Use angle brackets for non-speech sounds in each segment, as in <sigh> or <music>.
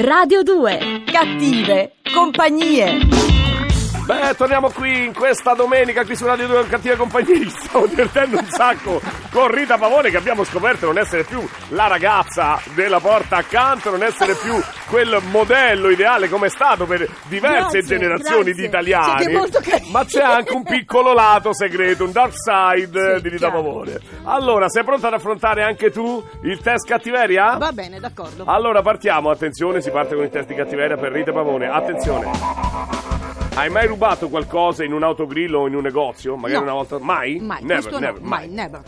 Radio 2 Cattive compagnie Beh, torniamo qui in questa domenica qui su Radio 2 con Cattiva Compagnia. Ci Stiamo divertendo un sacco con Rita Pavone che abbiamo scoperto non essere più la ragazza della porta accanto, non essere più quel modello ideale come è stato per diverse Grazie, generazioni grazie. di italiani. Siete molto. Ma c'è anche un piccolo lato segreto, un dark side Sì, di Rita chiaro. Pavone. Allora, sei pronta ad affrontare anche tu il test cattiveria? Va bene, d'accordo. Allora partiamo, attenzione, si parte con il test di cattiveria per Rita Pavone. Attenzione. Hai mai rubato qualcosa in un autogrill o in un negozio? Magari No. una volta. Mai? Mai, Never, questo never, no, mai, never.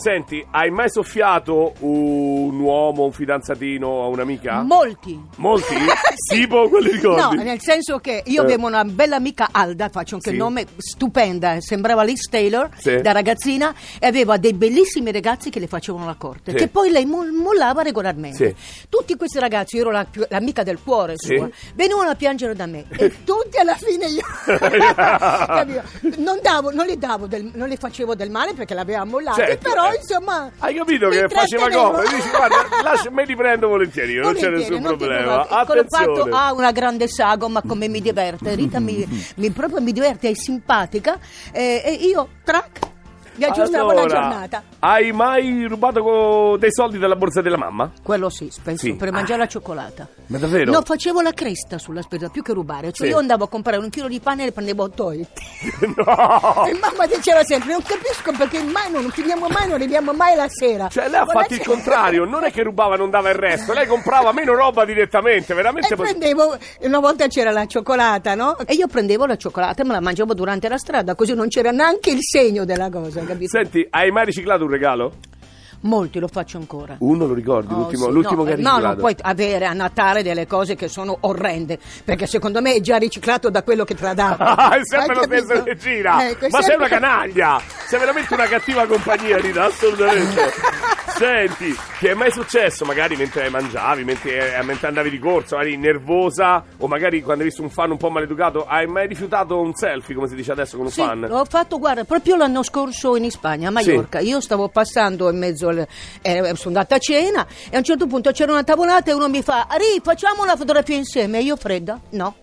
Senti, hai mai soffiato un uomo, un fidanzatino a un'amica? Molti. Molti? <laughs> tipo quelli ricordi? No, nel senso che io Eh. avevo una bella amica Alda, faccio anche Sì. il nome, stupenda, sembrava Liz Taylor Sì. da ragazzina e aveva dei bellissimi ragazzi che le facevano la corte, Sì. che poi lei mo- mollava regolarmente. Sì. Tutti questi ragazzi, io ero la più- l'amica del cuore Sì. sua, venivano a piangere da me e <laughs> tutti alla fine io <laughs> capito? non, davo, non, le davo del- non le facevo del male perché l'aveva mollata, Certo, però insomma... Hai capito che faceva comodo? Dici, guarda, <laughs> lascia, me li prendo volentieri, non c'è nessun non problema. Attenzione. fatto ha una grande sagoma come mi diverte. Rita mi, mi- proprio mi diverte, è simpatica eh, e io, track, aggiustavo la Allora, giornata. Hai mai rubato dei soldi dalla borsa della mamma? Quello sì, spesso, Sì. per mangiare la cioccolata. Ma davvero? No, facevo la cresta sulla spesa, più che rubare. Cioè Sì. io andavo a comprare un chilo di pane e le prendevo a toy. <laughs> <laughs> no! E mamma diceva sempre, non capisco perché mai non finiamo mai, non arriviamo mai la sera. Cioè, lei ha fatto il contrario, non è che rubava e non dava il resto, lei comprava meno roba direttamente, veramente. E prendevo, una volta c'era la cioccolata, no? E io prendevo la cioccolata e me la mangiavo durante la strada, così non c'era neanche il segno della cosa, capito? Senti, hai mai riciclato un regalo? Molti lo faccio ancora. Uno lo ricordi, Oh, l'ultimo, sì, l'ultimo no, che hai No, riciclato? non puoi avere a Natale delle cose che sono orrende, perché secondo me è già riciclato da quello che te l'ha dato. Ah, <laughs> è sempre Hai lo stesso capito? che gira. Ecco, è Ma sei sempre- una canaglia. <laughs> Sei veramente una cattiva compagnia, Rita, assolutamente. Senti, ti è mai successo, magari mentre mangiavi, mentre, eh, mentre andavi di corso, magari nervosa, o magari quando hai visto un fan un po' maleducato, hai mai rifiutato un selfie, come si dice adesso, con un Sì, fan? l'ho fatto, guarda, proprio l'anno scorso in Spagna, a Mallorca. Io stavo passando in mezzo, al, eh, sono andata a cena e a un certo punto c'era una tavolata e uno mi fa, Ri, facciamo una fotografia insieme. E io fredda, no.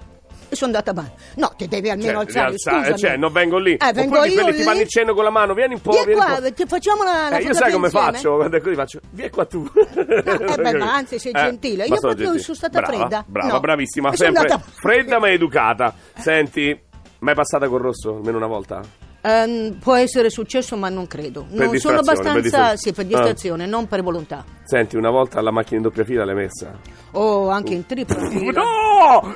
Sono andata male. No, ti devi almeno Cioè, alzare, rialzare, scusami. cioè, non vengo lì. Eh, vengo Oppure io quelli ti lì. fanno il cenno con la mano, vieni un po', Vieni vieni qua, po'. ti facciamo la, la Eh, io sai come insieme? faccio? Guarda, così faccio. Vieni qua tu. eh, beh, ma <laughs> anzi, sei gentile. ma Io sono proprio gentile. sono stata brava, fredda. Brava, No. bravissima. Sono Sempre andata- fredda ma educata. Senti, mai passata col rosso? Almeno una volta? Ehm, può essere successo, ma non credo. Per Non sono per abbastanza, distrazione. sì, per Ah. distrazione, non per volontà. Senti, una volta la macchina in doppia fila l'hai messa? O anche in tripla fila. <laughs> No!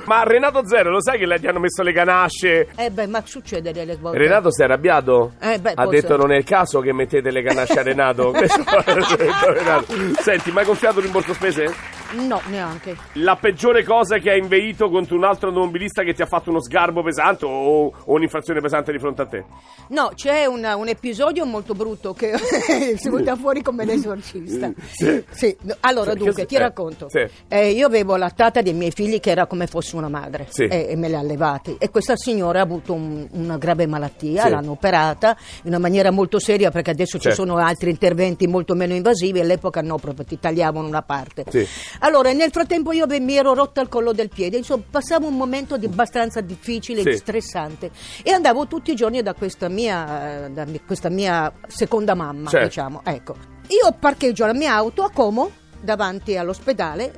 Ma Renato Zero, lo sai che gli hanno messo le ganasce? Eh beh, ma succede delle volte. Renato si è arrabbiato? Eh, beh, ha detto essere. non è il caso che mettete le ganasce a Renato. <laughs> Detto. Senti, mai gonfiato un rimborso spese? No, neanche. La peggiore cosa che hai inveito contro un altro automobilista che ti ha fatto uno sgarbo pesante o, o un'infrazione pesante di fronte a te? No, c'è una- un episodio molto brutto che <laughs> è venuta fuori come <laughs> l'esorcista. Sì. Sì, no, allora Sì, dunque che- ti eh, racconto. sì. Eh, io avevo la tata dei miei figli che era come fosse una madre Sì. e, e me li ha allevati e questa signora ha avuto un- una grave malattia, Sì. l'hanno operata in una maniera molto seria perché adesso ci Certo. sono altri interventi molto meno invasivi, all'epoca no, proprio ti tagliavano una parte. Sì. Allora, nel frattempo io mi ero rotta il collo del piede, insomma, passavo un momento di abbastanza difficile Sì. e stressante e andavo tutti i giorni da questa mia, eh, da questa mia seconda mamma, Certo. diciamo. Ecco. Io parcheggio la mia auto a Como, davanti all'ospedale,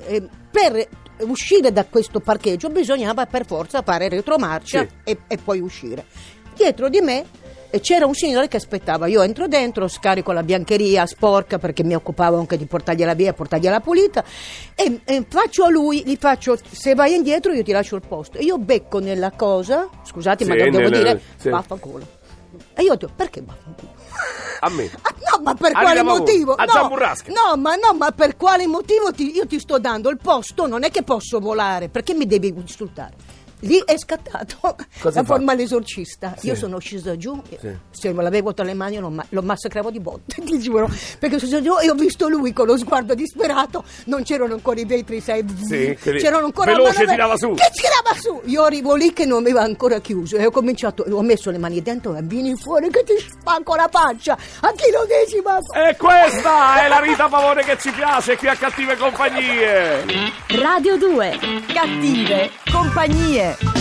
per uscire da questo parcheggio bisognava per forza fare retromarcia Sì. e, e poi uscire. Dietro di me c'era un signore che aspettava, io entro dentro, scarico la biancheria sporca perché mi occupavo anche di portargliela via, portargliela pulita e, e faccio a lui, gli faccio se vai indietro io ti lascio il posto e io becco nella cosa, scusate ma Sì, lo devo nel- dire, sì. vaffanculo. E io detto perché vaffanculo? A me. Ah, no, ma per A quale motivo? a no, no, ma no, ma per quale motivo ti- io ti sto dando il posto? Non è che posso volare, perché mi devi insultare? Lì è scattato <laughs> Cosa la forma fatto? dell'esorcista. Sì. Io sono scesa giù, Sì. se me l'avevo tra le mani lo, ma- lo massacravo di botte, <laughs> ti giuro. Perché sono scesa giù e ho visto lui con lo sguardo disperato, non c'erano ancora i vetri, sai, Sì, c'erano ancora veloce tirava su. Che tirava su! Io arrivo lì che non aveva ancora chiuso e ho cominciato, ho messo le mani dentro e vieni fuori che ti spacco la faccia a chi lo decima. E questa è la Rita Pavone che ci piace qui a Cattive Compagnie. Radio 2 Cattive Compagnie